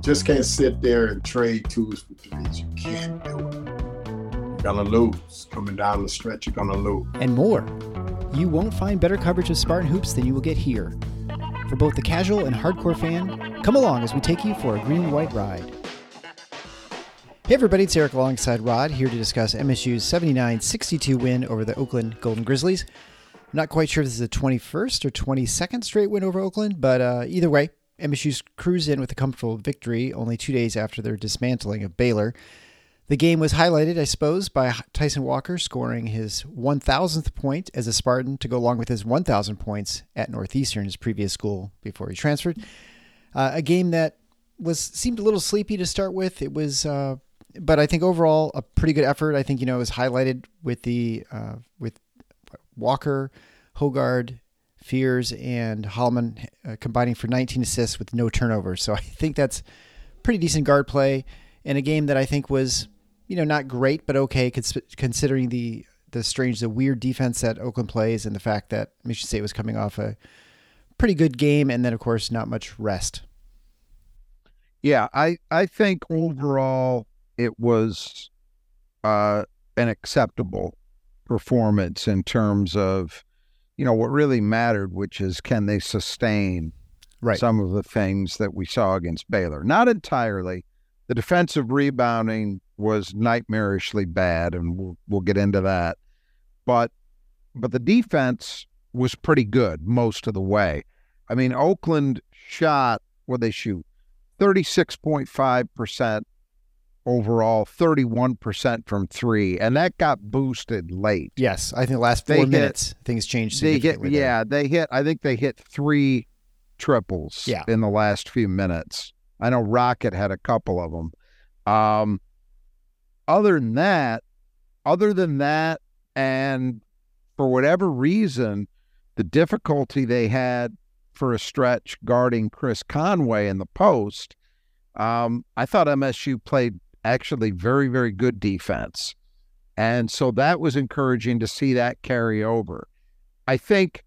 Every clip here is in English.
just can't sit there and trade twos for threes. You can't do it. You're gonna lose. Coming down the stretch, you're gonna lose. And more. You won't find better coverage of Spartan hoops than you will get here. For both the casual and hardcore fan, come along as we take you for a green and white ride. Hey everybody, it's Eric alongside Rod here to discuss MSU's 79-62 win over the Oakland Golden Grizzlies. I'm not quite sure if this is the 21st or 22nd straight win over Oakland, but uh, either way, MSU's cruise in with a comfortable victory only two days after their dismantling of Baylor. The game was highlighted, I suppose, by Tyson Walker scoring his 1,000th point as a Spartan to go along with his 1,000 points at Northeastern, his previous school before he transferred. Uh, a game that was seemed a little sleepy to start with. It was, uh, but I think overall a pretty good effort. I think you know it was highlighted with the uh, with Walker, Hoggard, Fears and Holloman uh, combining for 19 assists with no turnovers. So I think that's pretty decent guard play in a game that I think was, you know, not great but okay considering the the strange, the weird defense that Oakland plays and the fact that Michigan State was coming off a pretty good game and then of course not much rest. Yeah, I I think overall it was uh, an acceptable performance in terms of you know, what really mattered, which is can they sustain right. some of the things that we saw against Baylor? Not entirely. The defensive rebounding was nightmarishly bad, and we'll, we'll get into that. But but the defense was pretty good most of the way. I mean, Oakland shot what they shoot 36.5% overall, 31% from three, and that got boosted late. Yes, I think the last four they minutes hit, things changed. They hit, yeah, they hit. I think they hit three triples. Yeah. in the last few minutes. I know Rocket had a couple of them. Um, other than that, other than that, and for whatever reason, the difficulty they had for a stretch guarding Chris Conley in the post. Um, I thought MSU played actually very, very good defense. And so that was encouraging to see that carry over. I think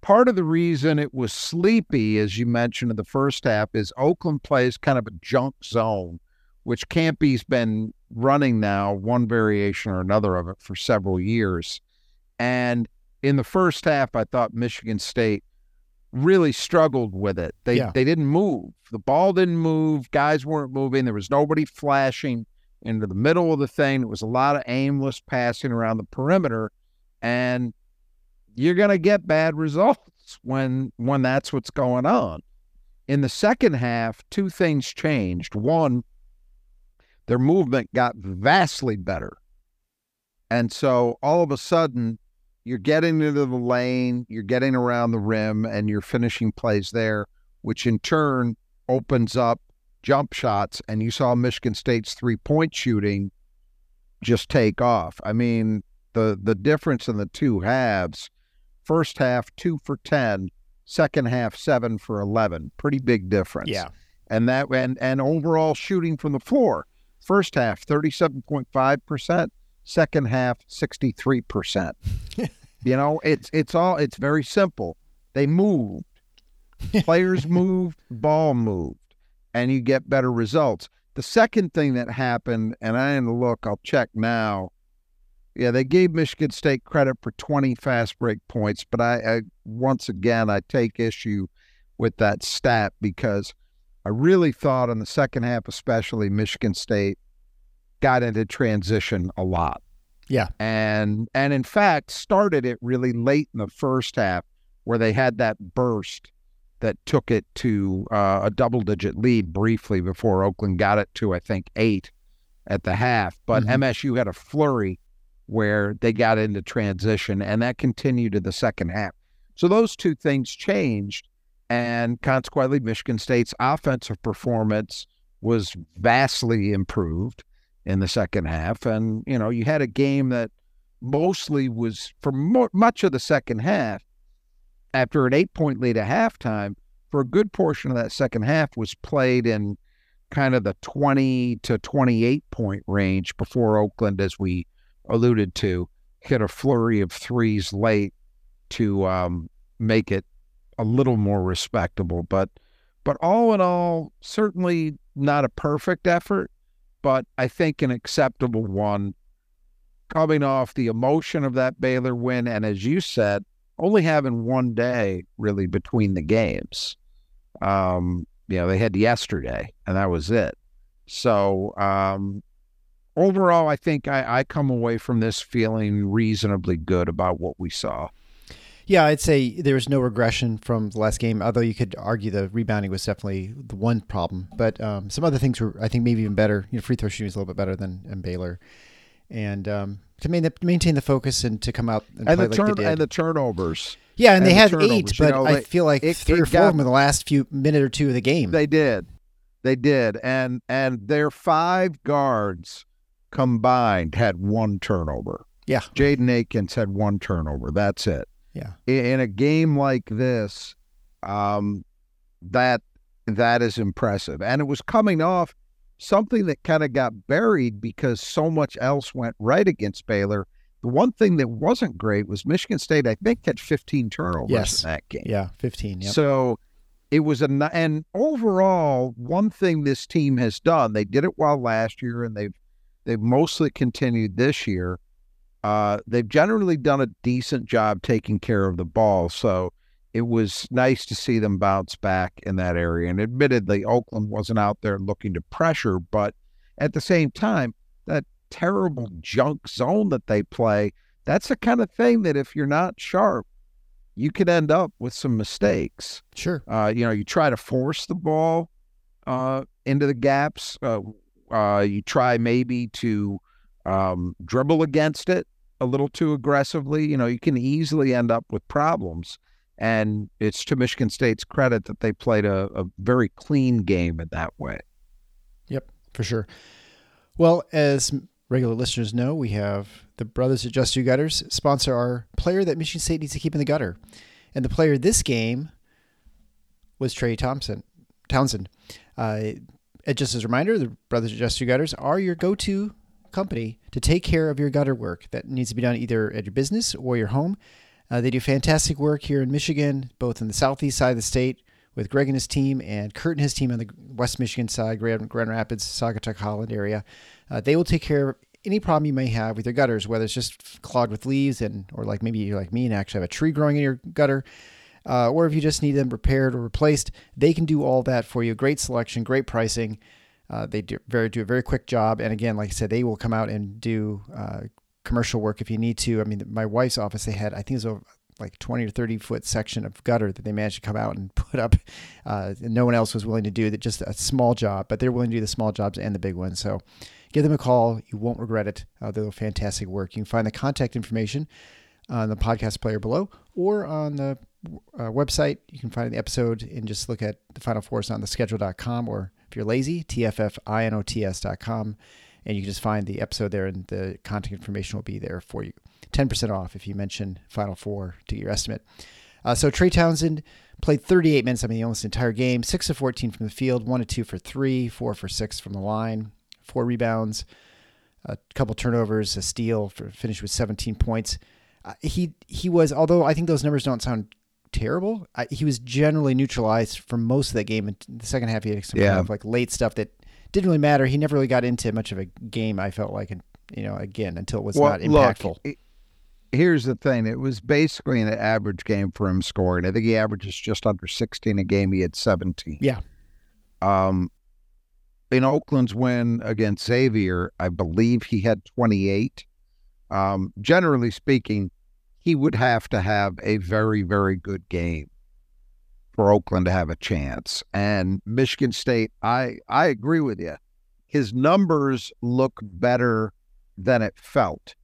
part of the reason it was sleepy, as you mentioned in the first half, is Oakland plays kind of a junk zone, which Kampe's been running now, one variation or another of it for several years. And in the first half, I thought Michigan State really struggled with it. They yeah. they didn't move. The ball didn't move. Guys weren't moving. There was nobody flashing into the middle of the thing. It was a lot of aimless passing around the perimeter, and you're going to get bad results when when that's what's going on. In the second half, two things changed. One, their movement got vastly better. And so all of a sudden, you're getting into the lane, you're getting around the rim, and you're finishing plays there, which in turn opens up jump shots. And you saw Michigan State's three point shooting just take off. I mean, the the difference in the two halves first half, two for ten, second half, seven for 11. Pretty big difference. Yeah. And that, and, and overall shooting from the floor, first half, 37.5%, second half 63%. you know, it's it's all it's very simple. They moved. Players moved, ball moved, and you get better results. The second thing that happened, and I didn't look, I'll check now. Yeah, they gave Michigan State credit for 20 fast break points, but I, I once again I take issue with that stat because I really thought in the second half, especially Michigan State got into transition a lot. Yeah. And and in fact started it really late in the first half where they had that burst that took it to uh, a double digit lead briefly before Oakland got it to, I think, eight at the half. But Mhm. MSU had a flurry where they got into transition, and that continued to the second half. So those two things changed, and consequently, Michigan State's offensive performance was vastly improved in the second half. And, you know, you had a game that mostly was for much of the second half after an eight point lead at halftime for a good portion of that second half was played in kind of the 20 to 28 point range before Oakland, as we alluded to, hit a flurry of threes late to um, make it a little more respectable. But but all in all, certainly not a perfect effort, but I think an acceptable one coming off the emotion of that Baylor win. And as you said, only having one day really between the games. Um, you know, they had yesterday and that was it. So um, overall, I think I, I come away from this feeling reasonably good about what we saw. Yeah, I'd say there was no regression from the last game, although you could argue the rebounding was definitely the one problem. But um, some other things were, I think, maybe even better. You know, free throw shooting is a little bit better than in Baylor, and um, to main, maintain the focus and to come out and, And play the like turn they did. and the turnovers. yeah, and, and they the had eight, you but know, I they- feel like it- three it or four got- of them in the last few minute or two of the game. They did. They did. And and their five guards combined had one turnover. Yeah. Jaden Akins had one turnover. That's it. Yeah. In, in a game like this, um, that that is impressive. And it was coming off something that kind of got buried because so much else went right against Baylor. The one thing that wasn't great was Michigan State, I think, had 15 turnovers Yes. in that game. yeah, fifteen. Yep. So it was a and overall one thing this team has done. They did it well last year, and they've they've mostly continued this year. Uh, they've generally done a decent job taking care of the ball. So it was nice to see them bounce back in that area. And admittedly, Oakland wasn't out there looking to pressure, but at the same time, that terrible junk zone that they play, that's the kind of thing that if you're not sharp, you could end up with some mistakes. sure. Uh, you know, you try to force the ball uh, into the gaps. Uh, uh, you try maybe to um, dribble against it a little too aggressively. You know, you can easily end up with problems. And it's to Michigan State's credit that they played a, a very clean game in that way. Yep, for sure. Well, as regular listeners know, we have the Brothers at Just Do Gutters sponsor our player that Michigan State needs to keep in the gutter. And the player this game was Trey Thompson, Townsend. Uh, just as a reminder, the Brothers at Just Do Gutters are your go to company to take care of your gutter work that needs to be done either at your business or your home. Uh, they do fantastic work here in Michigan, both in the southeast side of the state with Greg and his team and Kurt and his team on the West Michigan side, Grand, Grand Rapids, Saugatuck, Holland area. Uh, they will take care of any problem you may have with your gutters, whether it's just clogged with leaves and, or like maybe you're like me and actually have a tree growing in your gutter, uh, or if you just need them repaired or replaced, they can do all that for you. Great selection, great pricing. Uh, they do very do a very quick job, and again, like I said, they will come out and do uh, commercial work if you need to. I mean, my wife's office, they had I think it was over like 20 or 30 foot section of gutter that they managed to come out and put up. Uh, and no one else was willing to do that, just a small job, but they're willing to do the small jobs and the big ones. So give them a call. You won't regret it. Uh, they do fantastic work. You can find the contact information on the podcast player below or on the uh, website. You can find the episode and just look at the Final Four on the schedule.com or if you're lazy, tffinots.com. And you can just find the episode there and the contact information will be there for you. 10% off if you mention Final Four to get your estimate. Uh, so Trey Townsend played 38 minutes, I mean, almost the entire game, 6 of 14 from the field, 1 of 2 for 3, 4 for 6 from the line, 4 rebounds, a couple turnovers, a steal, for finished with 17 points. Uh, he he was, although I think those numbers don't sound terrible, I, he was generally neutralized for most of that game. In the second half, he had some Yeah. kind of like late stuff that didn't really matter. He never really got into much of a game, I felt like, and you know, again, until it was not impactful. Look, it- here's the thing. It was basically an average game for him scoring. I think he averages just under 16 a game. He had 17. Yeah. Um, in Oakland's win against Xavier, I believe he had 28. Um, generally speaking, he would have to have a very, very good game for Oakland to have a chance. And Michigan State, I I agree with you. His numbers look better than it felt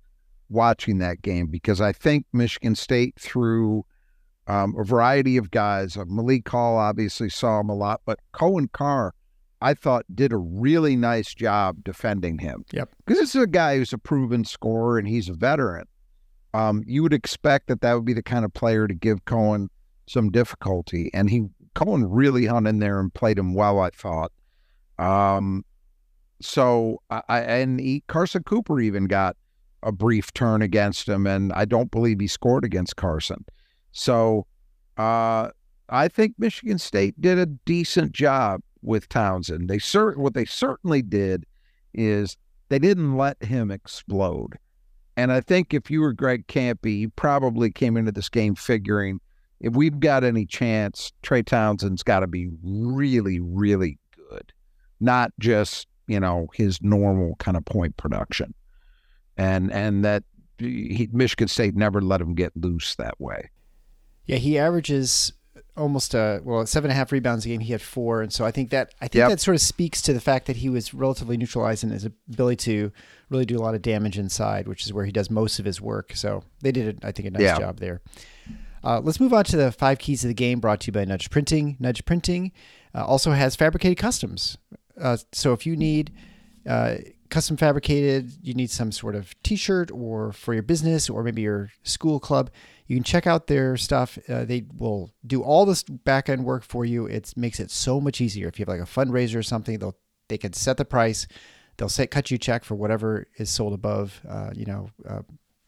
watching that game because I think Michigan State threw um, a variety of guys. Uh, Malik Hall obviously saw him a lot, but Coen Carr, I thought, did a really nice job defending him. Yep. Because this is a guy who's a proven scorer and he's a veteran. Um, you would expect that that would be the kind of player to give Coen some difficulty, and he Coen really hung in there and played him well. I thought. Um, so I and he, Carson Cooper even got a brief turn against him, and I don't believe he scored against Carson. So uh, I think Michigan State did a decent job with Townsend. They cert- what they certainly did is they didn't let him explode. And I think if you were Greg Kampe, you probably came into this game figuring if we've got any chance, Trey Townsend's got to be really, really good, not just you know his normal kind of point production, and and that he, Michigan State never let him get loose that way. Yeah, he averages almost a well seven and a half rebounds a game. He had four, and so I think that I think Yep. that sort of speaks to the fact that he was relatively neutralized in his ability to really do a lot of damage inside, which is where he does most of his work. So they did, I think, a nice Yeah. job there. Uh, let's move on to the five keys of the game, brought to you by Nudge Printing. Nudge Printing uh, also has fabricated customs. Uh, so if you need uh, custom fabricated, you need some sort of T-shirt or for your business or maybe your school club, you can check out their stuff. Uh, they will do all this back end work for you. It makes it so much easier. If you have like a fundraiser or something, they'll they can set the price. They'll set cut you a check for whatever is sold above, uh, you know, uh,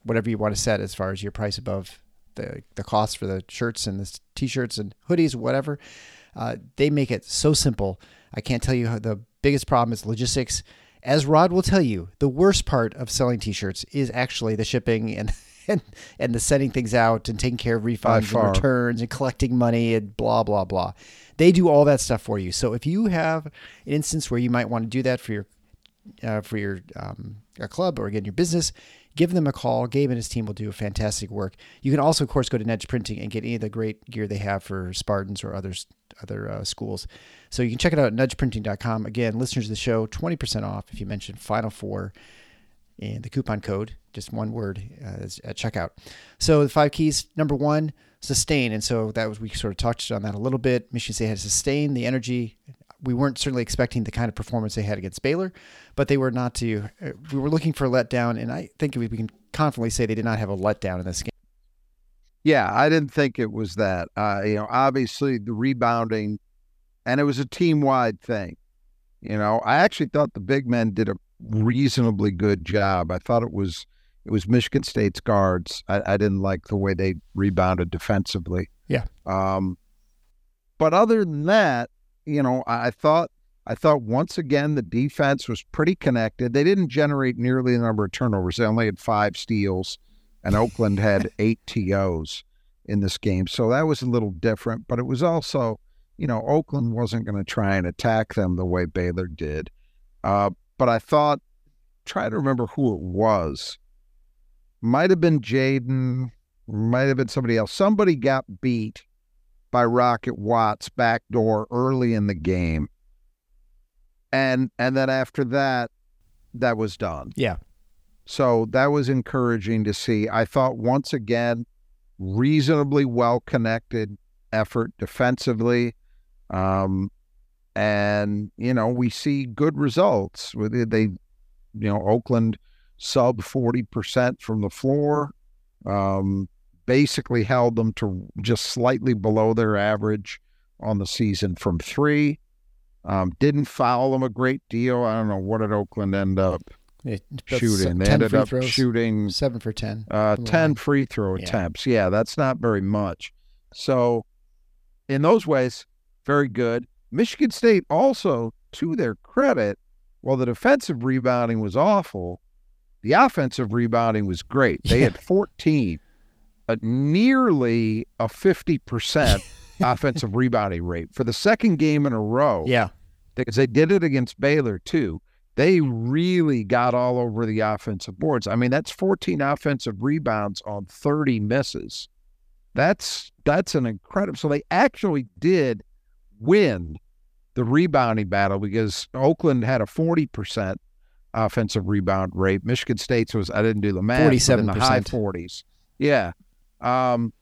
whatever you want to set as far as your price above the the cost for the shirts and the t-shirts and hoodies, whatever. Uh, they make it so simple. I can't tell you how the biggest problem is logistics. As Rod will tell you, the worst part of selling t-shirts is actually the shipping and and, and the sending things out and taking care of refunds and returns and collecting money and blah blah blah. They do all that stuff for you. So if you have an instance where you might want to do that for your uh, for your um, a club or again your business, give them a call. Gabe and his team will do a fantastic work. You can also, of course, go to Nudge Printing and get any of the great gear they have for Spartans or others other uh, schools. So you can check it out at nudgeprinting.com. Again, listeners of the show, 20% off if you mention Final Four and the coupon code, just one word uh, at checkout. So the five keys, number one, sustain. And so that was, we sort of touched on that a little bit. Michigan State had to sustain the energy. We weren't certainly expecting the kind of performance they had against Baylor, but they were not to, uh, we were looking for a letdown. And I think we can confidently say they did not have a letdown in this game. Yeah, I didn't think it was that. Uh, you know, obviously the rebounding, and it was a team wide thing. You know, I actually thought the big men did a reasonably good job. I thought it was it was Michigan State's guards. I, I didn't like the way they rebounded defensively. Yeah. Um, but other than that, you know, I, I thought I thought once again the defense was pretty connected. They didn't generate nearly the number of turnovers. They only had five steals, and Oakland had eight TOs in this game. So that was a little different. But it was also, you know, Oakland wasn't going to try and attack them the way Baylor did. Uh, but I thought, try to remember who it was. Might have been Jaden, might have been somebody else. Somebody got beat by Rocket Watts back door early in the game. And and then after that, that was done. Yeah. So that was encouraging to see. I thought once again, reasonably well connected effort defensively. Um, and, you know, we see good results. They, you know, Oakland sub 40% from the floor, um, basically held them to just slightly below their average on the season from three. Um, didn't foul them a great deal. I don't know what did Oakland end up It- shooting. They 10 ended free up throws, shooting seven for 10. uh, 10 line. free throw Yeah. attempts. Yeah, that's not very much. So, in those ways, very good. Michigan State also, to their credit, while the defensive rebounding was awful, the offensive rebounding was great. They had 14, a nearly a 50% offensive rebounding rate for the second game in a row Yeah. because they did it against Baylor too. They really got all over the offensive boards. I mean, that's 14 offensive rebounds on 30 misses. That's that's an incredible. So they actually did win the rebounding battle because Oakland had a forty percent offensive rebound rate. Michigan State's was I didn't do the math, but in the high 47%. forties. Yeah. Um,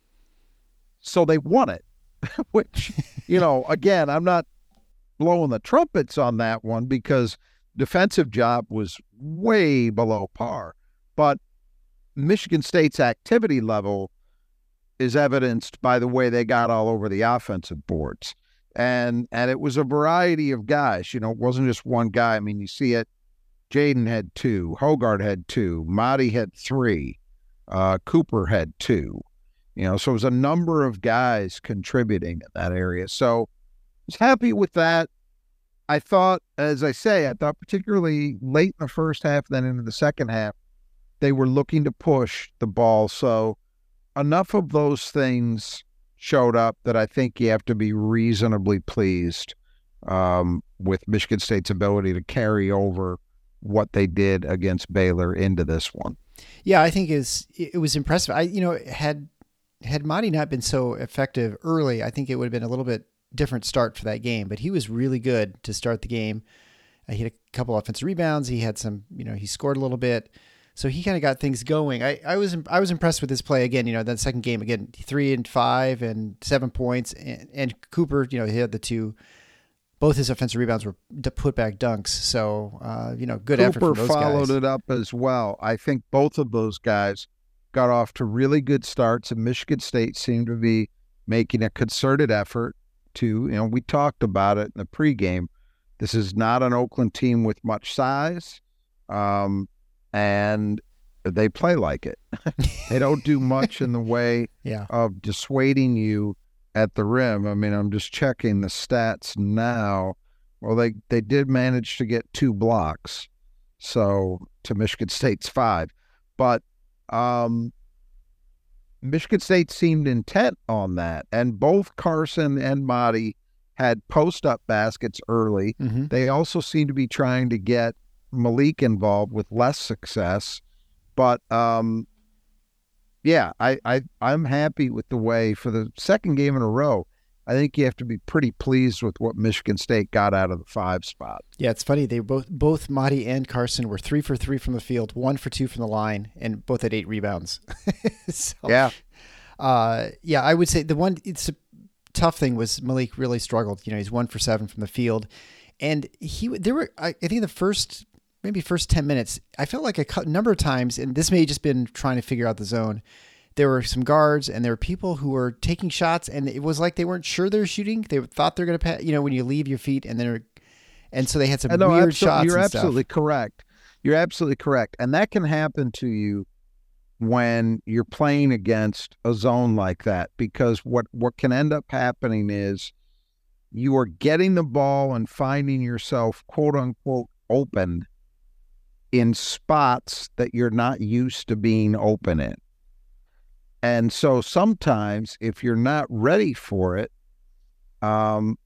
so they won it, which you know, again, I'm not blowing the trumpets on that one because defensive job was way below par, but Michigan State's activity level is evidenced by the way they got all over the offensive boards. And and it was a variety of guys, you know, it wasn't just one guy. I mean, you see it Jaden had two, Hoggard had two, Mady had three, uh, Cooper had two. You know, so it was a number of guys contributing in that area. So I was happy with that. I thought, as I say, I thought particularly late in the first half, then into the second half, they were looking to push the ball. So enough of those things showed up that I think you have to be reasonably pleased um, with Michigan State's ability to carry over what they did against Baylor into this one. Yeah, I think is it was impressive. I you know had had Mady not been so effective early, I think it would have been a little bit different start for that game. But he was really good to start the game. Uh, he had a couple offensive rebounds. He had some, you know, he scored a little bit. So he kind of got things going. I, I was I was impressed with his play again. You know, that second game again, three and five and seven points. And, and Cooper, you know, he had the two. Both his offensive rebounds were put back dunks. So uh, you know, good effort Cooper followed guys. it up as well. I think both of those guys got off to really good starts, and Michigan State seemed to be making a concerted effort to, you know, we talked about it in the pregame. This is not an Oakland team with much size, um, and they play like it. they don't do much in the way Yeah. of dissuading you at the rim. I mean, I'm just checking the stats now. Well, they they did manage to get two blocks, so to Michigan State's five, but um, Michigan State seemed intent on that, and both Carson and Mady had post up baskets early. hmm They also seemed to be trying to get Malik involved with less success, but um, yeah, I, I I'm happy with the way for the second game in a row. I think you have to be pretty pleased with what Michigan State got out of the five spot. Yeah, it's funny. They both both Mady and Carson were three for three from the field, one for two from the line, and both had eight rebounds. so, Yeah, uh, yeah, I would say the one it's a tough thing was Malik really struggled. You know, he's one for seven from the field, and he there were I, I think the first maybe first ten minutes I felt like a number of times, and this may have just been trying to figure out the zone. There were some guards and there were people who were taking shots, and it was like they weren't sure they were shooting. They thought they're going to pass. You know, when you leave your feet, and then and so they had some weird shots. You're and stuff. absolutely correct. You're absolutely correct, and that can happen to you when you're playing against a zone like that because what what can end up happening is you are getting the ball and finding yourself quote unquote open in spots that you're not used to being open in. And so sometimes if you're not ready for it, um,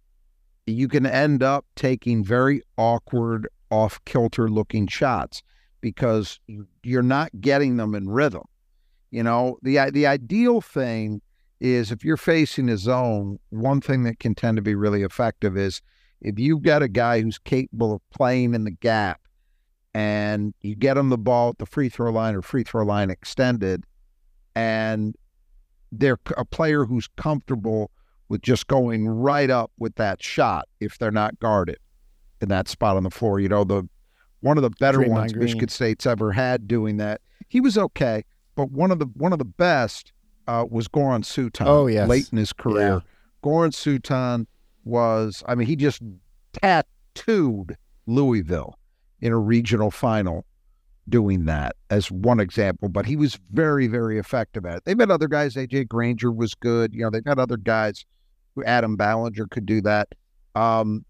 you can end up taking very awkward, off kilter looking shots because you- you're not getting them in rhythm. You know, the the ideal thing is if you're facing a zone, one thing that can tend to be really effective is if you've got a guy who's capable of playing in the gap and you get him the ball at the free throw line or free throw line extended and they're a player who's comfortable with just going right up with that shot if they're not guarded in that spot on the floor. You know, the one of the better Draymond ones Green. Michigan State's ever had doing that. He was okay, but one of the one of the best uh, was Goran Suton. Oh, yes. late in his career, Goran Suton was. I mean, he just tattooed Louisville in a regional final doing that as one example, but he was very, very effective at it. They've had other guys. AJ Granger was good. You know, they've had other guys who Adam Ballinger could do that. Um,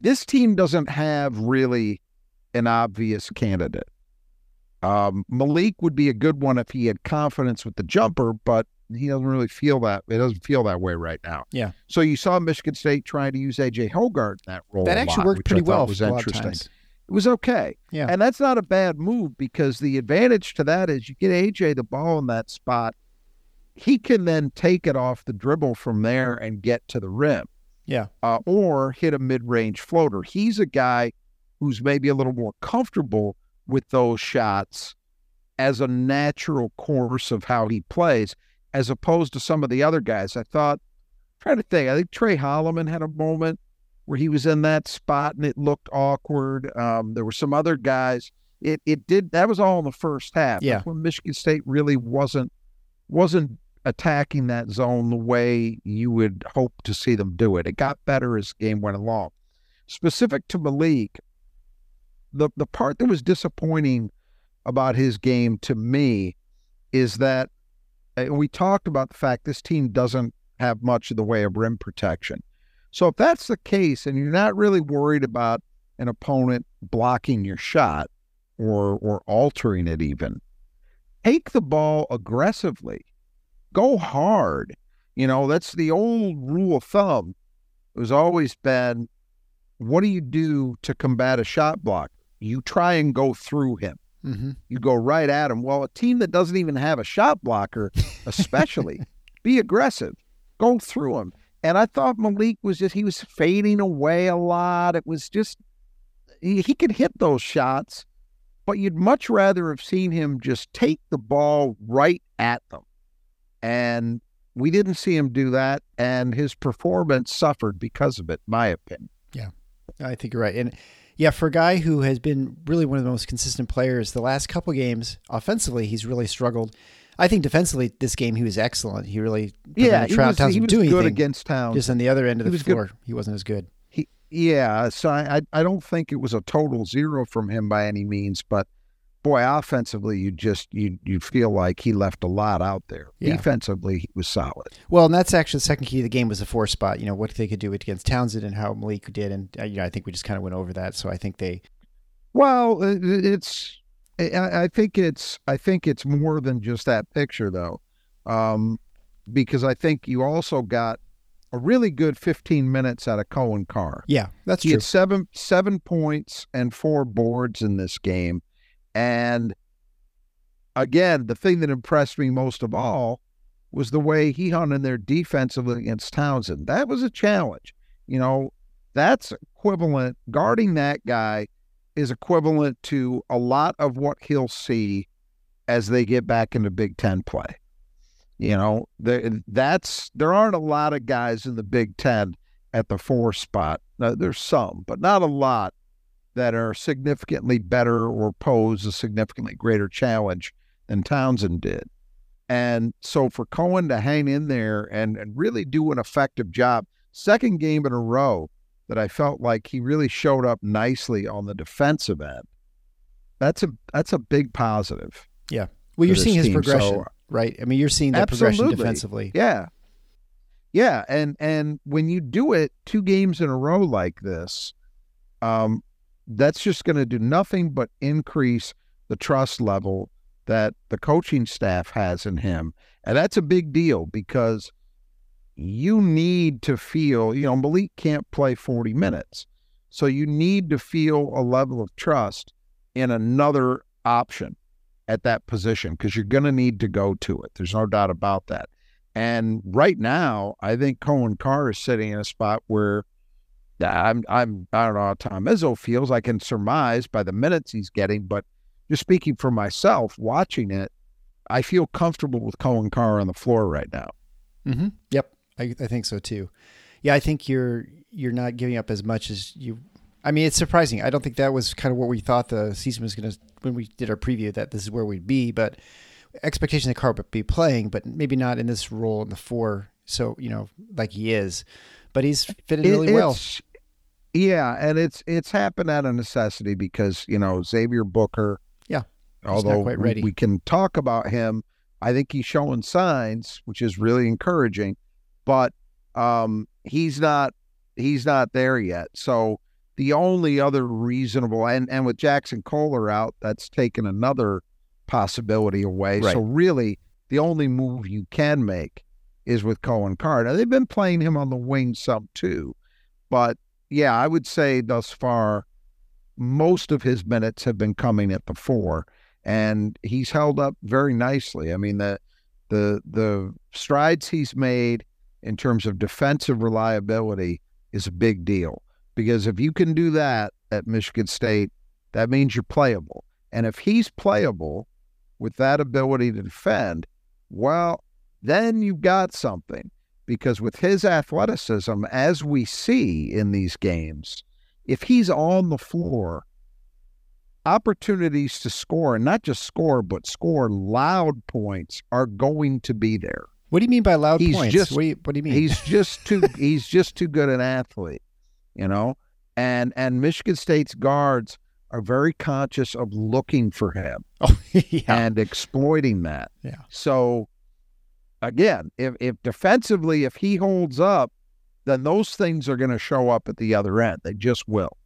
this team doesn't have really an obvious candidate. Um, Malik would be a good one if he had confidence with the jumper, but he doesn't really feel that. It doesn't feel that way right now. Yeah. So you saw Michigan State trying to use AJ Hoggard in that role. That actually lot, worked pretty well Was a lot of interesting. It was okay. Yeah. And that's not a bad move because the advantage to that is you get AJ the ball in that spot he can then take it off the dribble from there and get to the rim. Yeah. Uh, or hit a mid range floater. He's a guy who's maybe a little more comfortable with those shots as a natural course of how he plays, as opposed to some of the other guys. I thought, trying to think, I think Trey Holloman had a moment where he was in that spot and it looked awkward. Um, there were some other guys. It it did that was all in the first half. Yeah. That's when Michigan State really wasn't wasn't attacking that zone the way you would hope to see them do it. It got better as the game went along. Specific to Malik, the the part that was disappointing about his game to me is that and we talked about the fact this team doesn't have much in the way of rim protection. So if that's the case and you're not really worried about an opponent blocking your shot or or altering it even, take the ball aggressively. Go hard. You know, that's the old rule of thumb. It was always been what do you do to combat a shot block? You try and go through him. Mm-hmm. You go right at him. Well, a team that doesn't even have a shot blocker, especially, be aggressive. Go through him. And I thought Malik was just, he was fading away a lot. It was just, he, he could hit those shots, but you'd much rather have seen him just take the ball right at them. And we didn't see him do that. And his performance suffered because of it, my opinion. Yeah, I think you're right. And yeah, for a guy who has been really one of the most consistent players the last couple games, offensively, he's really struggled. I think defensively, this game he was excellent. He really Yeah, he was, Towns he was good anything. against Towns. Just on the other end of He the was good. floor, he wasn't as good. He, yeah, so I, I I don't think it was a total zero from him by any means, but boy, offensively, you just you you feel like he left a lot out there. Yeah. Defensively, he was solid. Well, and that's actually the second key of the game was the four spot. You know what they could do against Townsend and how Malik did, and uh, you know I think we just kind of went over that. So I think they Well, it's I, I think it's I think it's more than just that picture though, um, because I think you also got a really good 15 minutes out of Coen Carr. yeah that's he true. had seven seven points and four boards in this game, and again, the thing that impressed me most of all was the way he hung in there defensively against Townsend. That was a challenge. You know, that's equivalent. Guarding that guy is equivalent to a lot of what he'll see as they get back into Big Ten play. You know, that's there aren't a lot of guys in the Big Ten at the four spot. Now, there's some, but not a lot that are significantly better or pose a significantly greater challenge than Townsend did. And so for Coen to hang in there and, and really do an effective job, second game in a row that I felt like he really showed up nicely on the defensive end. That's a that's a big positive. Yeah. Well, you're seeing his team. progression, So- right? I mean, you're seeing that progression defensively. Yeah. Yeah, and and when you do it two games in a row like this, um, that's just going to do nothing but increase the trust level that the coaching staff has in him, and that's a big deal because you need to feel, you know, Malik can't play forty minutes, so you need to feel a level of trust in another option at that position because you're going to need to go to it. There's no doubt about that. And right now, I think Coen Carr is sitting in a spot where I'm I'm I don't know how Tom Izzo feels. I can surmise by the minutes he's getting, but just speaking for myself, watching it, I feel comfortable with Coen Carr on the floor right now. Mm-hmm. Yep, I, I think so too. Yeah, I think you're you're not giving up as much as you. I mean, it's surprising. I don't think that was kind of what we thought the season was going to when we did our preview that this is where we'd be. But expectation the Carr would be playing, but maybe not in this role in the four. So you know, like he is, but he's fitted really It- well. Yeah, and it's it's happened out of necessity because you know Xavier Booker. Yeah, although quite we- We, can talk about him. I think he's showing signs, which is really encouraging, but um, he's not he's not there yet. So the only other reasonable and and with Jackson Kohler out, that's taken another possibility away. Right. So really, the only move you can make is with Coen Carr. Now they've been playing him on the wing some too, but yeah, I would say thus far, most of his minutes have been coming at the four, and he's held up very nicely. I mean, the The the strides he's made in terms of defensive reliability is a big deal because if you can do that at Michigan State, that means you're playable. And if he's playable with that ability to defend, well, then you've got something because with his athleticism, as we see in these games, if he's on the floor, opportunities to score, and not just score, but score loud points are going to be there. What do you mean by loud He's points? just- what, do you, what do you mean? He's just too he's just too good an athlete, you know? And and Michigan State's guards are very conscious of looking for him oh, yeah. and exploiting that. Yeah. So again, if if defensively if he holds up, then those things are going to show up at the other end. They just will.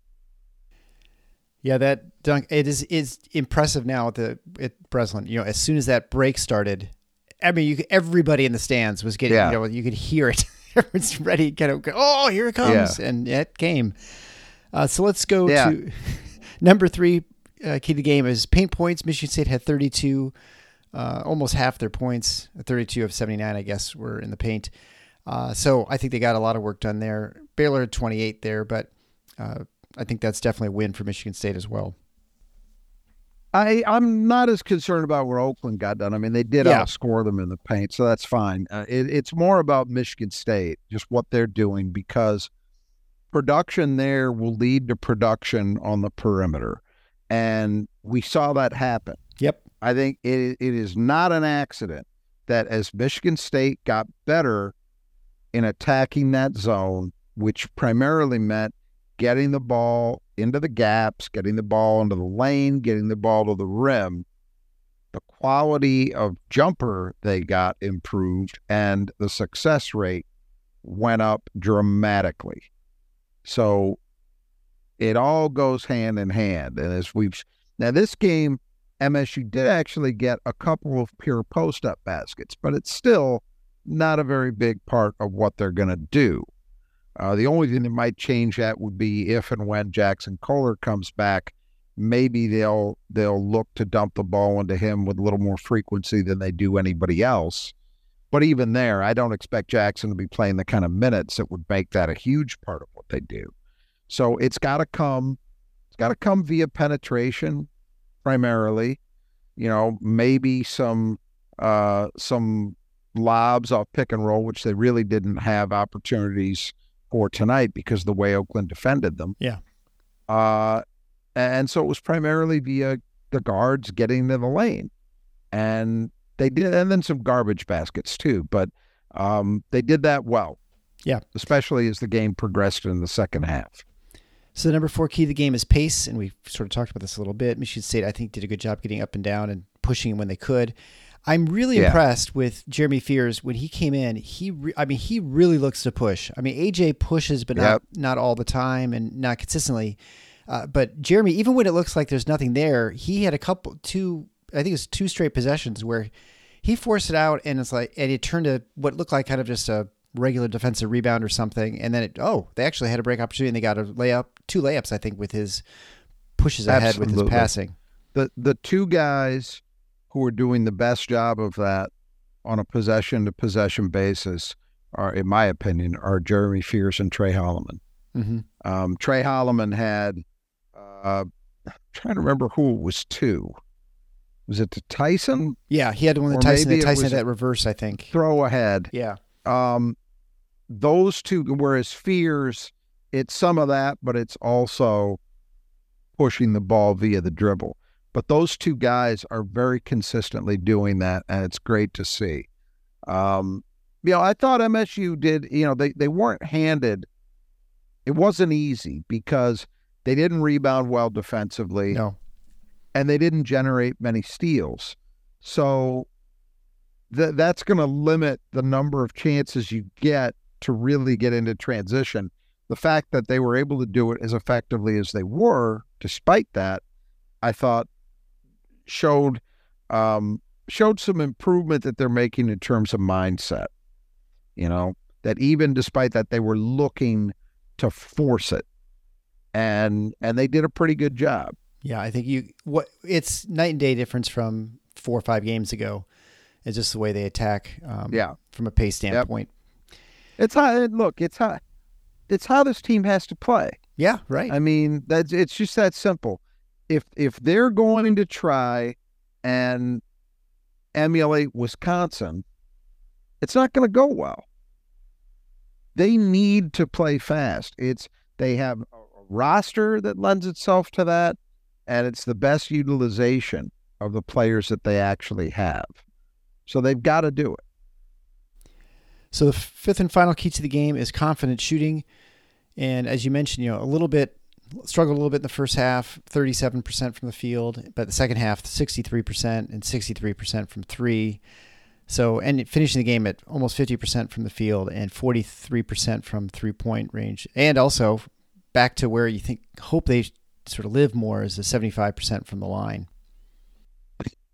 Yeah, that dunk it is is impressive now at the at Breslin. You know, as soon as that break started, I mean, you everybody in the stands was getting. Yeah. You know, you could hear it. Everyone's ready. Kind of. go, Oh, here it comes, and it came. Uh, so let's go Yeah. to number three. Uh, key to the game is paint points. Michigan State had 32, uh, almost half their points. 32 of 79, I guess, were in the paint. Uh, so I think they got a lot of work done there. Baylor had 28 there, but uh, I think that's definitely a win for Michigan State as well. I I'm not as concerned about where Oakland got done. I mean, they did Yeah. outscore them in the paint, so that's fine. Uh, it, it's more about Michigan State, just what they're doing, because production there will lead to production on the perimeter, and we saw that happen. Yep. I think it it is not an accident that as Michigan State got better in attacking that zone, which primarily meant getting the ball into the gaps, getting the ball into the lane, getting the ball to the rim, the quality of jumper they got improved and the success rate went up dramatically. So it all goes hand in hand. And as we've now this game, MSU did actually get a couple of pure post up baskets, but it's still not a very big part of what they're going to do. Uh, the only thing that might change that would be if and when Jackson Kohler comes back. Maybe they'll they'll look to dump the ball into him with a little more frequency than they do anybody else. But even there, I don't expect Jackson to be playing the kind of minutes that would make that a huge part of what they do. So it's got to come. It's got to come via penetration, primarily. You know, maybe some uh, some lobs off pick and roll, which they really didn't have opportunities for tonight because the way Oakland defended them. Yeah. Uh, and so it was primarily via the guards getting to the lane, and they did, and then some garbage baskets too. But um, they did that well. Yeah. especially as the game progressed in the second half. So the number four key to the game is pace, and we sort of talked about this a little bit. Michigan State, I think, did a good job getting up and down and pushing when they could. I'm really Yeah. impressed with Jeremy Fears when he came in. He, re- I mean, he really looks to push. I mean, AJ pushes, but not Yep. not all the time and not consistently. Uh, but Jeremy, even when it looks like there's nothing there, he had a couple, two, I think it was two straight possessions where he forced it out, and it's like, and it turned to what looked like kind of just a regular defensive rebound or something, and then it, oh, they actually had a break opportunity, and they got a layup, two layups, I think, with his pushes ahead with his passing. the the two guys who are doing the best job of that on a possession to possession basis are, in my opinion, are Jeremy Fears and Trey Holloman. Mm-hmm. Um, Trey Holloman had, uh, I'm trying to remember who it was to. Was it to Tyson? Yeah, he had one that Tyson. That Tyson had that reverse, I think. Throw ahead. Yeah, Um, those two, whereas Fears, it's some of that, but it's also pushing the ball via the dribble. But those two guys are very consistently doing that, and it's great to see. Um, you know, I thought MSU did, you know, they, they weren't handed, it wasn't easy because they didn't rebound well defensively no, and they didn't generate many steals. So th- that's going to limit the number of chances you get to really get into transition. The fact that they were able to do it as effectively as they were, despite that, I thought showed um, showed some improvement that they're making in terms of mindset. You know that even despite that, they were looking to force it, and and they did a pretty good job. yeah, I think you what it's night and day difference from four or five games ago. It's just the way they attack. Um, Yeah. From a pace standpoint. It's how look. It's how it's how this team has to play. Yeah. Right. I mean, that's it's just that simple. If if they're going to try and emulate Wisconsin, it's not going to go well. They need to play fast. It's they have a roster that lends itself to that, and it's the best utilization of the players that they actually have. So they've got to do it. So the fifth and final key to the game is confident shooting, and as you mentioned, you know a little bit struggled a little bit in the first half, thirty-seven percent from the field, but the second half, sixty-three percent and sixty-three percent from three. So and finishing the game at almost fifty percent from the field and forty-three percent from three-point range, and also back to where you think hope they sort of live more is the seventy-five percent from the line.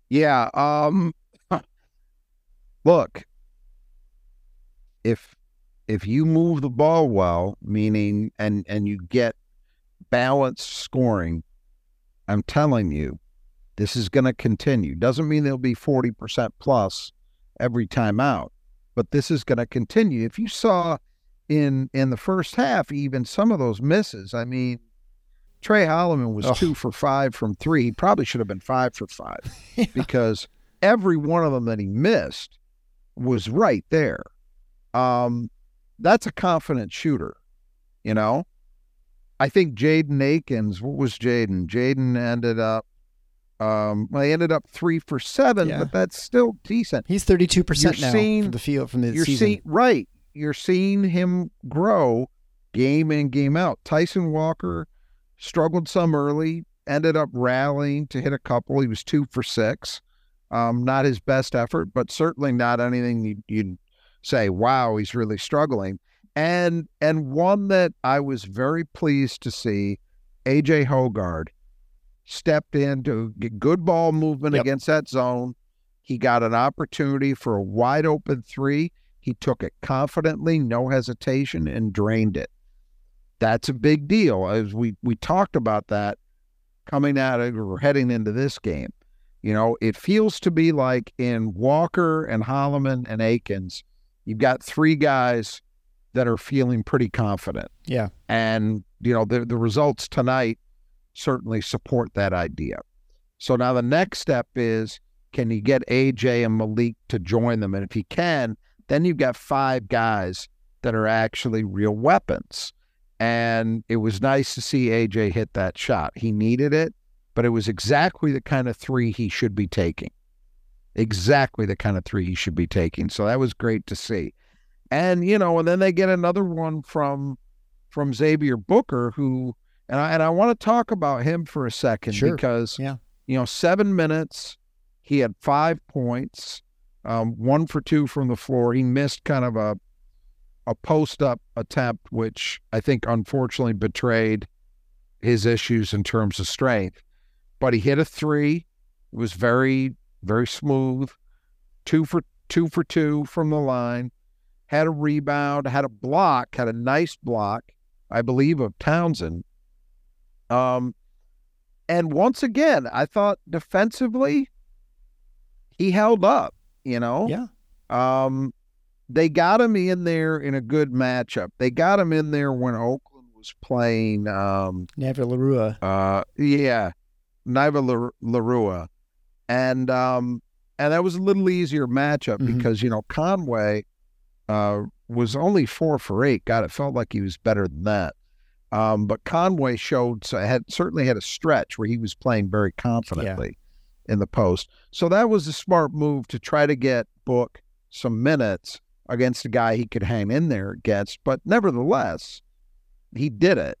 Yeah. Um. Look, if if you move the ball well, meaning and and you get balanced scoring, I'm telling you, this is going to continue. Doesn't mean there'll be forty percent plus every time out, but this is going to continue. If you saw in in the first half, even some of those misses, I mean. Tre Holloman was Oh. two for five from three. He probably should have been five for five because every one of them that he missed was right there. Um, that's a confident shooter, you know. I think Jaden Akins. What was Jaden? Jaden ended up. Um, well, he ended up three for seven, Yeah. but that's still decent. He's thirty-two percent now seeing- from the field from the You're season. seeing right. You're seeing him grow game in game out. Tyson Walker struggled some early, ended up rallying to hit a couple. He was two for six. Um, not his best effort, but certainly not anything you'd, you'd say, "Wow, he's really struggling." And and one that I was very pleased to see, AJ Hoggard stepped in to get good ball movement Yep. against that zone. He got an opportunity for a wide open three. He took it confidently, no hesitation, and drained it. That's a big deal. As we we talked about that coming out of or heading into this game. You know, it feels to be like in Walker and Holloman and Akins, you've got three guys that are feeling pretty confident. yeah. And, you know, the, the results tonight certainly support that idea. So now the next step is can you get AJ and Malik to join them? And if you can, then you've got five guys that are actually real weapons. And it was nice to see AJ hit that shot. He needed it, but it was exactly the kind of three he should be taking. Exactly the kind of three he should be taking. So that was great to see. And, you know, and then they get another one from from Xavier Booker, who and I and I want to talk about him for a second Sure. because Yeah. you know, seven minutes, he had five points, um, one for two from the floor. He missed kind of a a post up attempt, which I think unfortunately betrayed his issues in terms of strength. But he hit a three. It was very, very smooth. Two for two for two from the line. Had a rebound, had a block, had a nice block, I believe, of Townsend. Um, and once again, I thought defensively, he held up. You know, Yeah. um, they got him in there in a good matchup. They got him in there when Oakland was playing. Um, uh, yeah, Niva Larua, and um, and that was a little easier matchup Mhm. because you know Conway uh, was only four for eight. God, it felt like he was better than that. Um, but Conway showed so had certainly had a stretch where he was playing very confidently in the post. So that was a smart move to try to get Book some minutes against a guy he could hang in there against. But nevertheless, he did it.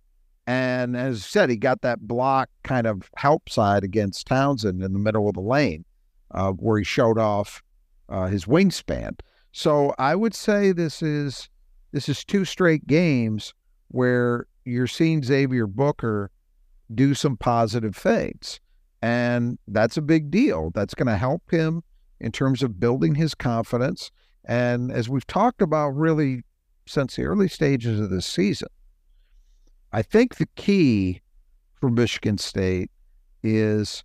And as I said, he got that block kind of help side against Townsend in the middle of the lane, uh, where he showed off uh, his wingspan. So I would say this is this is two straight games where you're seeing Xavier Booker do some positive things, and that's a big deal. That's going to help him in terms of building his confidence. And as we've talked about, really since the early stages of this season, I think the key for Michigan State is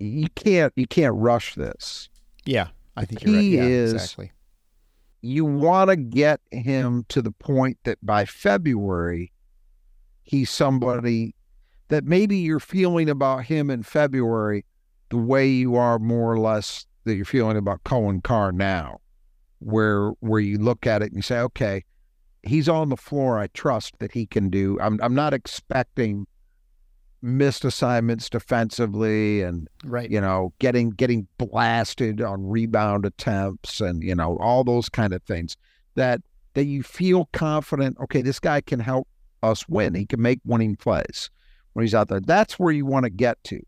you can't you can't rush this. Yeah, I think you're right. Yeah, is- exactly. you want to get him to the point that by February, he's somebody that maybe you're feeling about him in February the way you are more or less that you're feeling about Coen Carr now, where where you look at it and you say, okay, he's on the floor. I trust that he can do. I'm I'm not expecting missed assignments defensively and Right. you know, getting getting blasted on rebound attempts and you know all those kind of things that that you feel confident. Okay, this guy can help us win. He can make winning plays when he's out there. That's where you want to get to.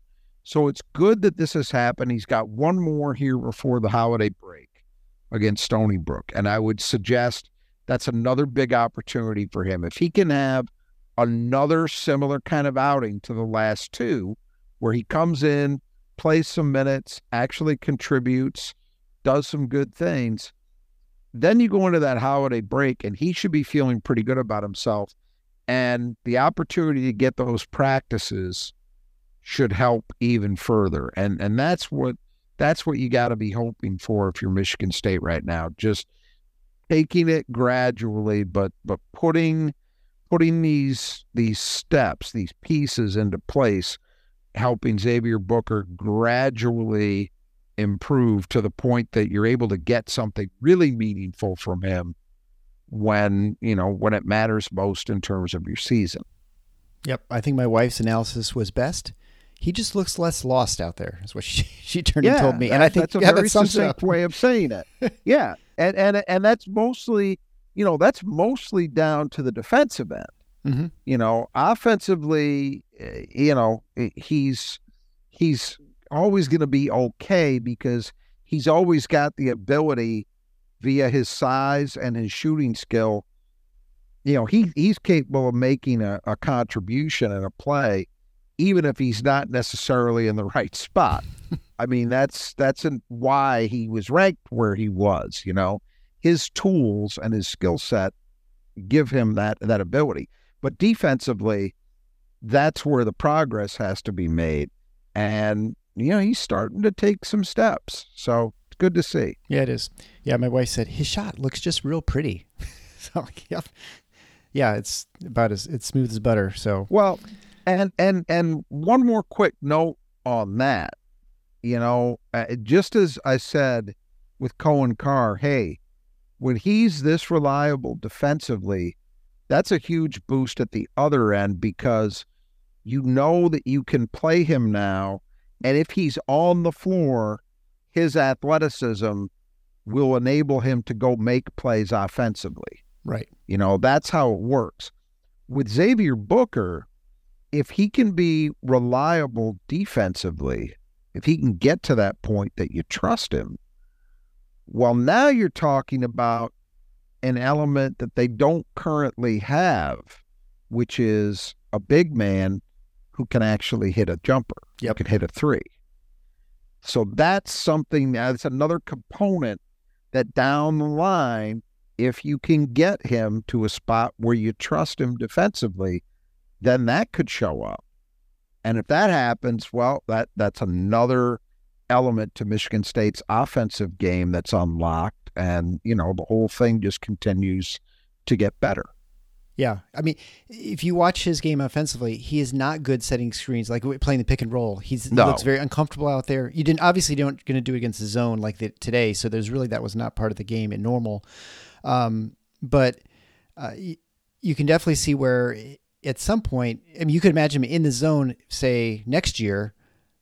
So it's good that this has happened. He's got one more here before the holiday break against Stony Brook, and I would suggest that's another big opportunity for him if he can have another similar kind of outing to the last two where he comes in, plays some minutes, actually contributes, does some good things. Then you go into that holiday break, and he should be feeling pretty good about himself. And the opportunity to get those practices should help even further. And and that's what that's what you got to be hoping for if you're Michigan State right now. Just taking it gradually, but but putting putting these these steps, these pieces into place helping Xavier Booker gradually improve to the point that you're able to get something really meaningful from him when, you know, when it matters most in terms of your season. Yep. I think my wife's analysis was best. He just looks less lost out there, is what she, she turned and told me. And I think that's a yeah, very that sums succinct way of saying it. yeah. And and and that's mostly, you know, that's mostly down to the defensive end. hmm you know offensively eh, you know eh, he's he's always going to be okay because he's always got the ability via his size and his shooting skill. You know he he's capable of making a, a contribution in a play even if he's not necessarily in the right spot. I mean that's that's why he was ranked where he was you know his tools and his skill set give him that that ability but defensively, that's where the progress has to be made. And, you know, he's starting to take some steps. So it's good to see. Yeah, it is. Yeah, my wife said his shot looks just real pretty. so yeah, yeah, it's about as it's smooth as butter. So Well, and and and one more quick note on that. You know, uh, just as I said with Coen Carr, hey, when he's this reliable defensively, that's a huge boost at the other end because you know that you can play him now, and if he's on the floor, his athleticism will enable him to go make plays offensively. right, You know, that's how it works. With Xavier Booker, if he can be reliable defensively, if he can get to that point that you trust him, well, now you're talking about an element that they don't currently have, which is a big man who can actually hit a jumper, who Yep. can hit a three. So that's something that's another component that down the line, if you can get him to a spot where you trust him defensively, then that could show up. And if that happens, well, that that's another element to Michigan State's offensive game that's unlocked, and you know the whole thing just continues to get better. yeah. I mean, if you watch his game offensively, he is not good setting screens, like playing the pick and roll. He's he No. looks very uncomfortable out there. You didn't obviously don't going to do it against the zone like the, today. So there's really that was not part of the game in normal. Um, but uh, y- you can definitely see where at some point, I mean, you could imagine him in the zone, say next year,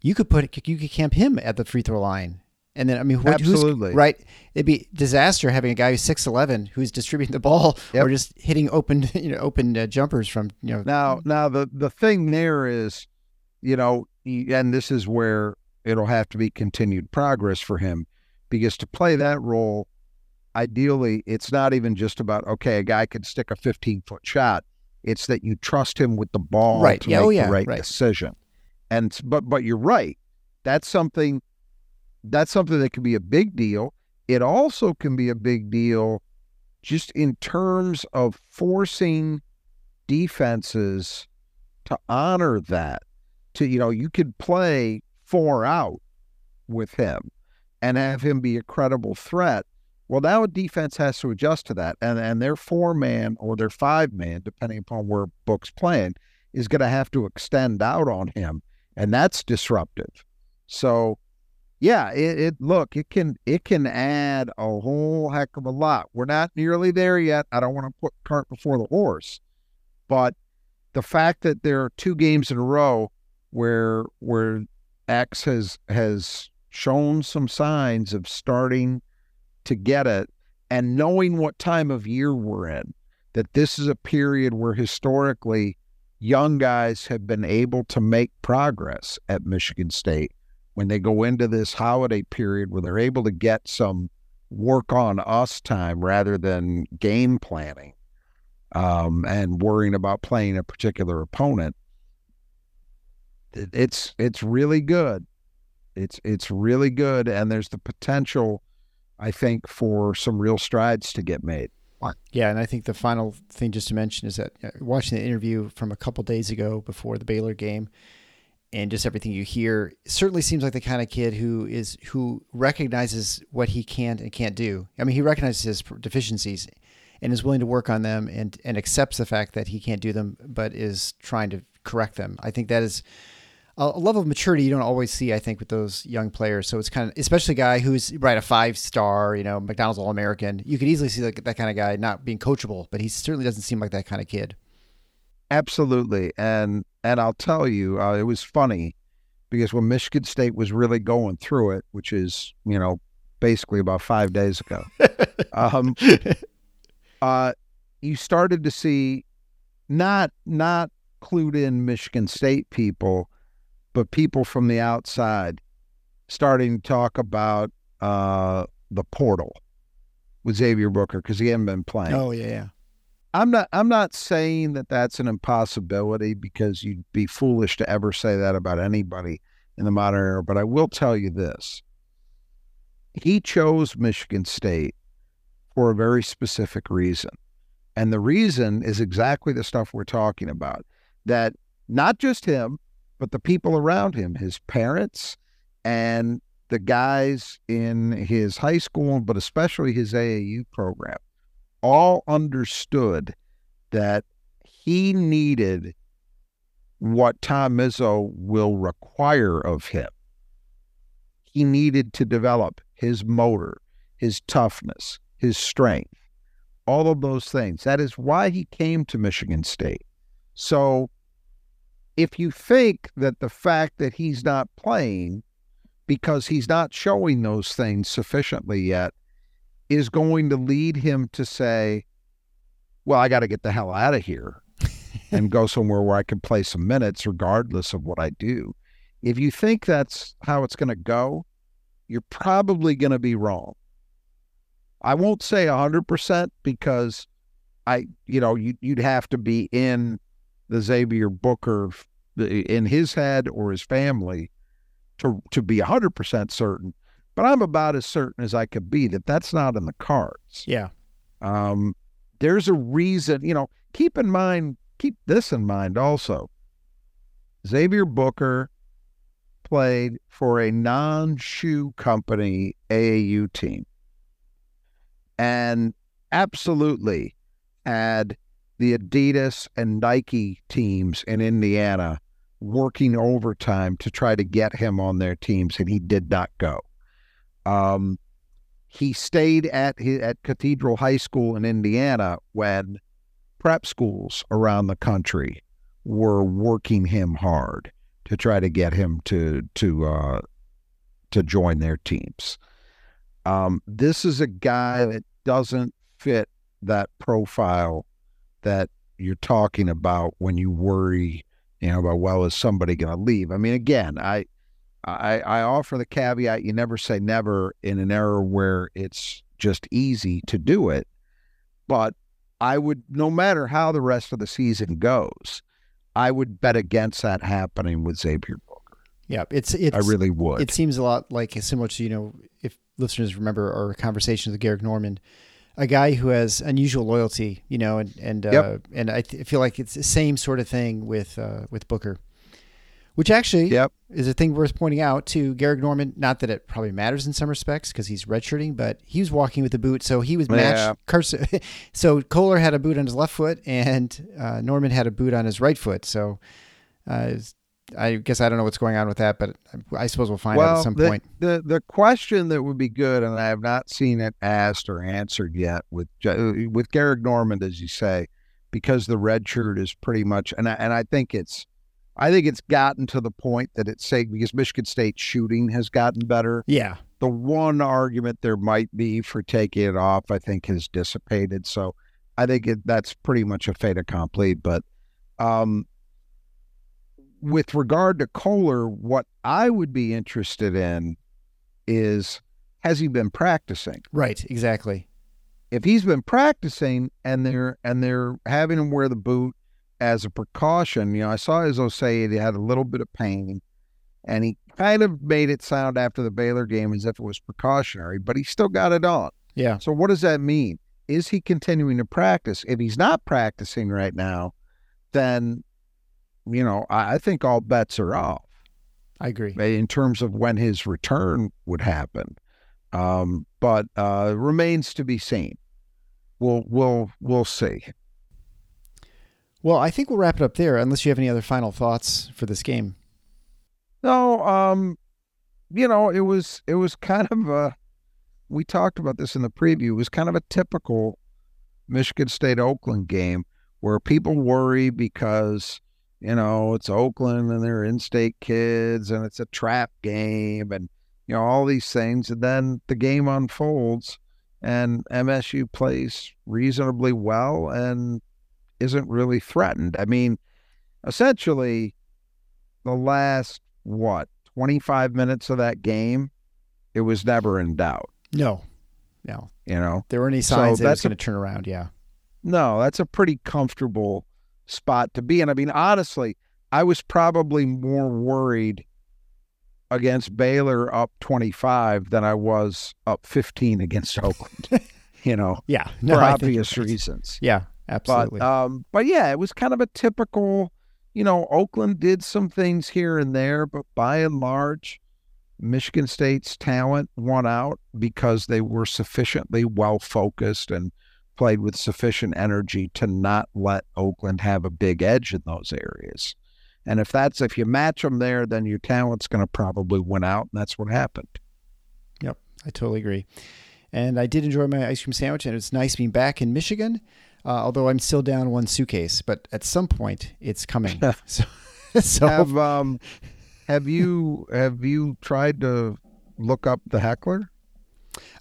you could put you could camp him at the free throw line, and then I mean, what, Absolutely. right? It'd be disaster having a guy who's six eleven who's distributing the ball Yep. or just hitting open, you know, open uh, jumpers from you know. Now, now the the thing there is, you know, and this is where it'll have to be continued progress for him, because to play that role, ideally, it's not even just about okay, a guy can stick a 15 foot shot. It's that you trust him with the ball Right. to Yeah. make Oh, yeah. the right, Right. decision. And but but you're right. That's something. That's something that can be a big deal. It also can be a big deal, just in terms of forcing defenses to honor that. To you know, you could play four out with him, and have him be a credible threat. Well, now a defense has to adjust to that, and and their four man or their five man, depending upon where Book's playing, is going to have to extend out on him, and that's disruptive. So, yeah, it, it look it can it can add a whole heck of a lot. We're not nearly there yet. I don't want to put cart before the horse, but the fact that there are two games in a row where where X has has shown some signs of starting to get it and knowing what time of year we're in, that this is a period where historically young guys have been able to make progress at Michigan State when they go into this holiday period where they're able to get some work on us time rather than game planning um, and worrying about playing a particular opponent. It's it's really good. It's it's really good, and there's the potential I think, for some real strides to get made. Yeah, and I think the final thing just to mention is that watching the interview from a couple days ago before the Baylor game, and just everything you hear, certainly seems like the kind of kid who is who recognizes what he can and can't do. I mean, he recognizes his deficiencies and is willing to work on them and and accepts the fact that he can't do them, but is trying to correct them. I think that is a level of maturity you don't always see, I think, with those young players. So it's kind of, especially a guy who's right a five star, you know, McDonald's All American. You could easily see that, that kind of guy not being coachable, but he certainly doesn't seem like that kind of kid. Absolutely, and and I'll tell you, uh, it was funny because when Michigan State was really going through it, which is you know basically about five days ago, um, uh, you started to see not not clued in Michigan State people but people from the outside starting to talk about uh, the portal with Xavier Booker because he hadn't been playing. Oh yeah, yeah. I'm not. I'm not saying that that's an impossibility because you'd be foolish to ever say that about anybody in the modern era. But I will tell you this: he chose Michigan State for a very specific reason, and the reason is exactly the stuff we're talking about. That not just him, but the people around him, his parents and the guys in his high school, but especially his AAU program, all understood that he needed what Tom Izzo will require of him. He needed to develop his motor, his toughness, his strength, all of those things. That is why he came to Michigan State. So if you think that the fact that he's not playing because he's not showing those things sufficiently yet is going to lead him to say, well, I got to get the hell out of here and go somewhere where I can play some minutes regardless of what I do. If you think that's how it's going to go, you're probably going to be wrong. I won't say 100% because I, you know, you, you'd have to be in the Xavier Booker in his head or his family to to be 100% certain but i'm about as certain as i could be that that's not in the cards. Yeah. Um, there's a reason you know keep in mind keep this in mind also. Xavier booker played for a non-shoe company aau team and absolutely had the Adidas and Nike teams in Indiana working overtime to try to get him on their teams, and he did not go. Um, he stayed at at Cathedral High School in Indiana when prep schools around the country were working him hard to try to get him to to uh, to join their teams. Um, this is a guy that doesn't fit that profile that you're talking about when you worry, you know, about well, is somebody going to leave? I mean, again, I, I, I offer the caveat: you never say never in an era where it's just easy to do it. But I would, no matter how the rest of the season goes, I would bet against that happening with Xavier Booker. Yeah, it's it's. I really would. It seems a lot like similar to you know if listeners remember our conversations with Gehrig Normand a guy who has unusual loyalty, you know, and and uh, yep. and I th- feel like it's the same sort of thing with uh, with Booker, Which actually Yep. is a thing worth pointing out to Gehrig Normand. Not that it probably matters in some respects because he's redshirting, but he was walking with a boot, so he was Yeah. matched. Carson, so Kohler had a boot on his left foot, and uh, Normand had a boot on his right foot. So uh, I guess I don't know what's going on with that, but I suppose we'll find out at some the, point. the the question that would be good, and I have not seen it asked or answered yet with Ja- with Gehrig Normand, as you say, because the red shirt is pretty much, and I, and I think it's, I think it's gotten to the point that it's saying because Michigan State shooting has gotten better. Yeah, The one argument there might be for taking it off, I think, has dissipated. So I think it, that's pretty much a fait accompli. But um, with regard to Kohler, what I would be interested in is has he been practicing? right, exactly. If he's been practicing and they're and they're having him wear the boot as a precaution, you know, I saw Izzo say he had a little bit of pain, and he kind of made it sound after the Baylor game as if it was precautionary, but he still got it on. Yeah, So what does that mean? Is he continuing to practice? If he's not practicing right now, then you know I, I think all bets are off I agree. in terms of when his return would happen. Um, but uh, remains to be seen. We'll we'll we'll see. Well, I think we'll wrap it up there, unless you have any other final thoughts for this game. No, um, you know, it was it was kind of a. We talked about this in the preview. It was kind of a typical Michigan State Oakland game where people worry because you know it's Oakland and they're in-state kids and it's a trap game and you know all these things, and then the game unfolds and MSU plays reasonably well and isn't really threatened. I mean, essentially, the last what 25 minutes of that game, it was never in doubt. No, no, You know, there were any So signs that it was that's going to turn around. Yeah, no, that's a pretty comfortable spot to be in. I mean, honestly, I was probably more worried against Baylor up 25 than I was up 15 against Oakland. you know, yeah, for I obvious reasons. Yeah, absolutely. But um, but yeah, it was kind of a typical. You know, Oakland did some things here and there, but by and large, Michigan State's talent won out because they were sufficiently well focused and played with sufficient energy to not let Oakland have a big edge in those areas. And if that's if you match them there, then your talent's going to probably win out, and that's what happened. Yep, I totally agree. And I did enjoy my ice cream sandwich, and it's nice being back in Michigan. Uh, although I'm still down one suitcase, but at some point it's coming. so, so Have um, have you have you tried to look up the heckler?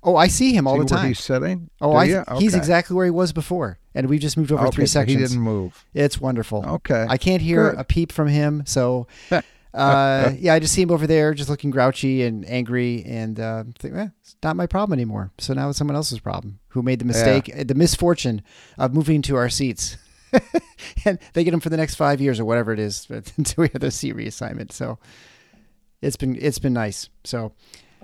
Oh, I see him all See the where time. he's sitting. Oh, I ya? he's exactly where he was before, and we've just moved over Okay, three so sections. He didn't move. It's wonderful. Okay. I can't hear Good. a peep from him, so uh, yeah, I just see him over there, just looking grouchy and angry, and uh, think, eh, it's not my problem anymore. So now it's someone else's problem who made the mistake, the misfortune of moving to our seats, and they get him for the next five years or whatever it is until we have the seat reassignment. So it's been it's been nice. So.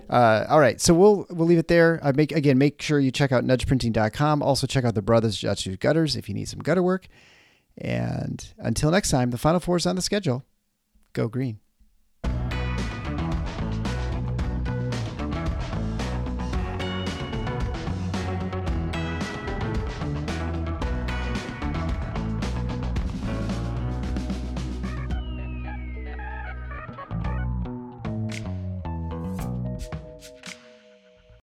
Uh, all right, so we'll we'll leave it there. Uh, make again, make sure you check out nudgeprinting.com. Also check out the Brothers Jatsu Gutters if you need some gutter work. And until next time, the Final Four is on the schedule. Go green.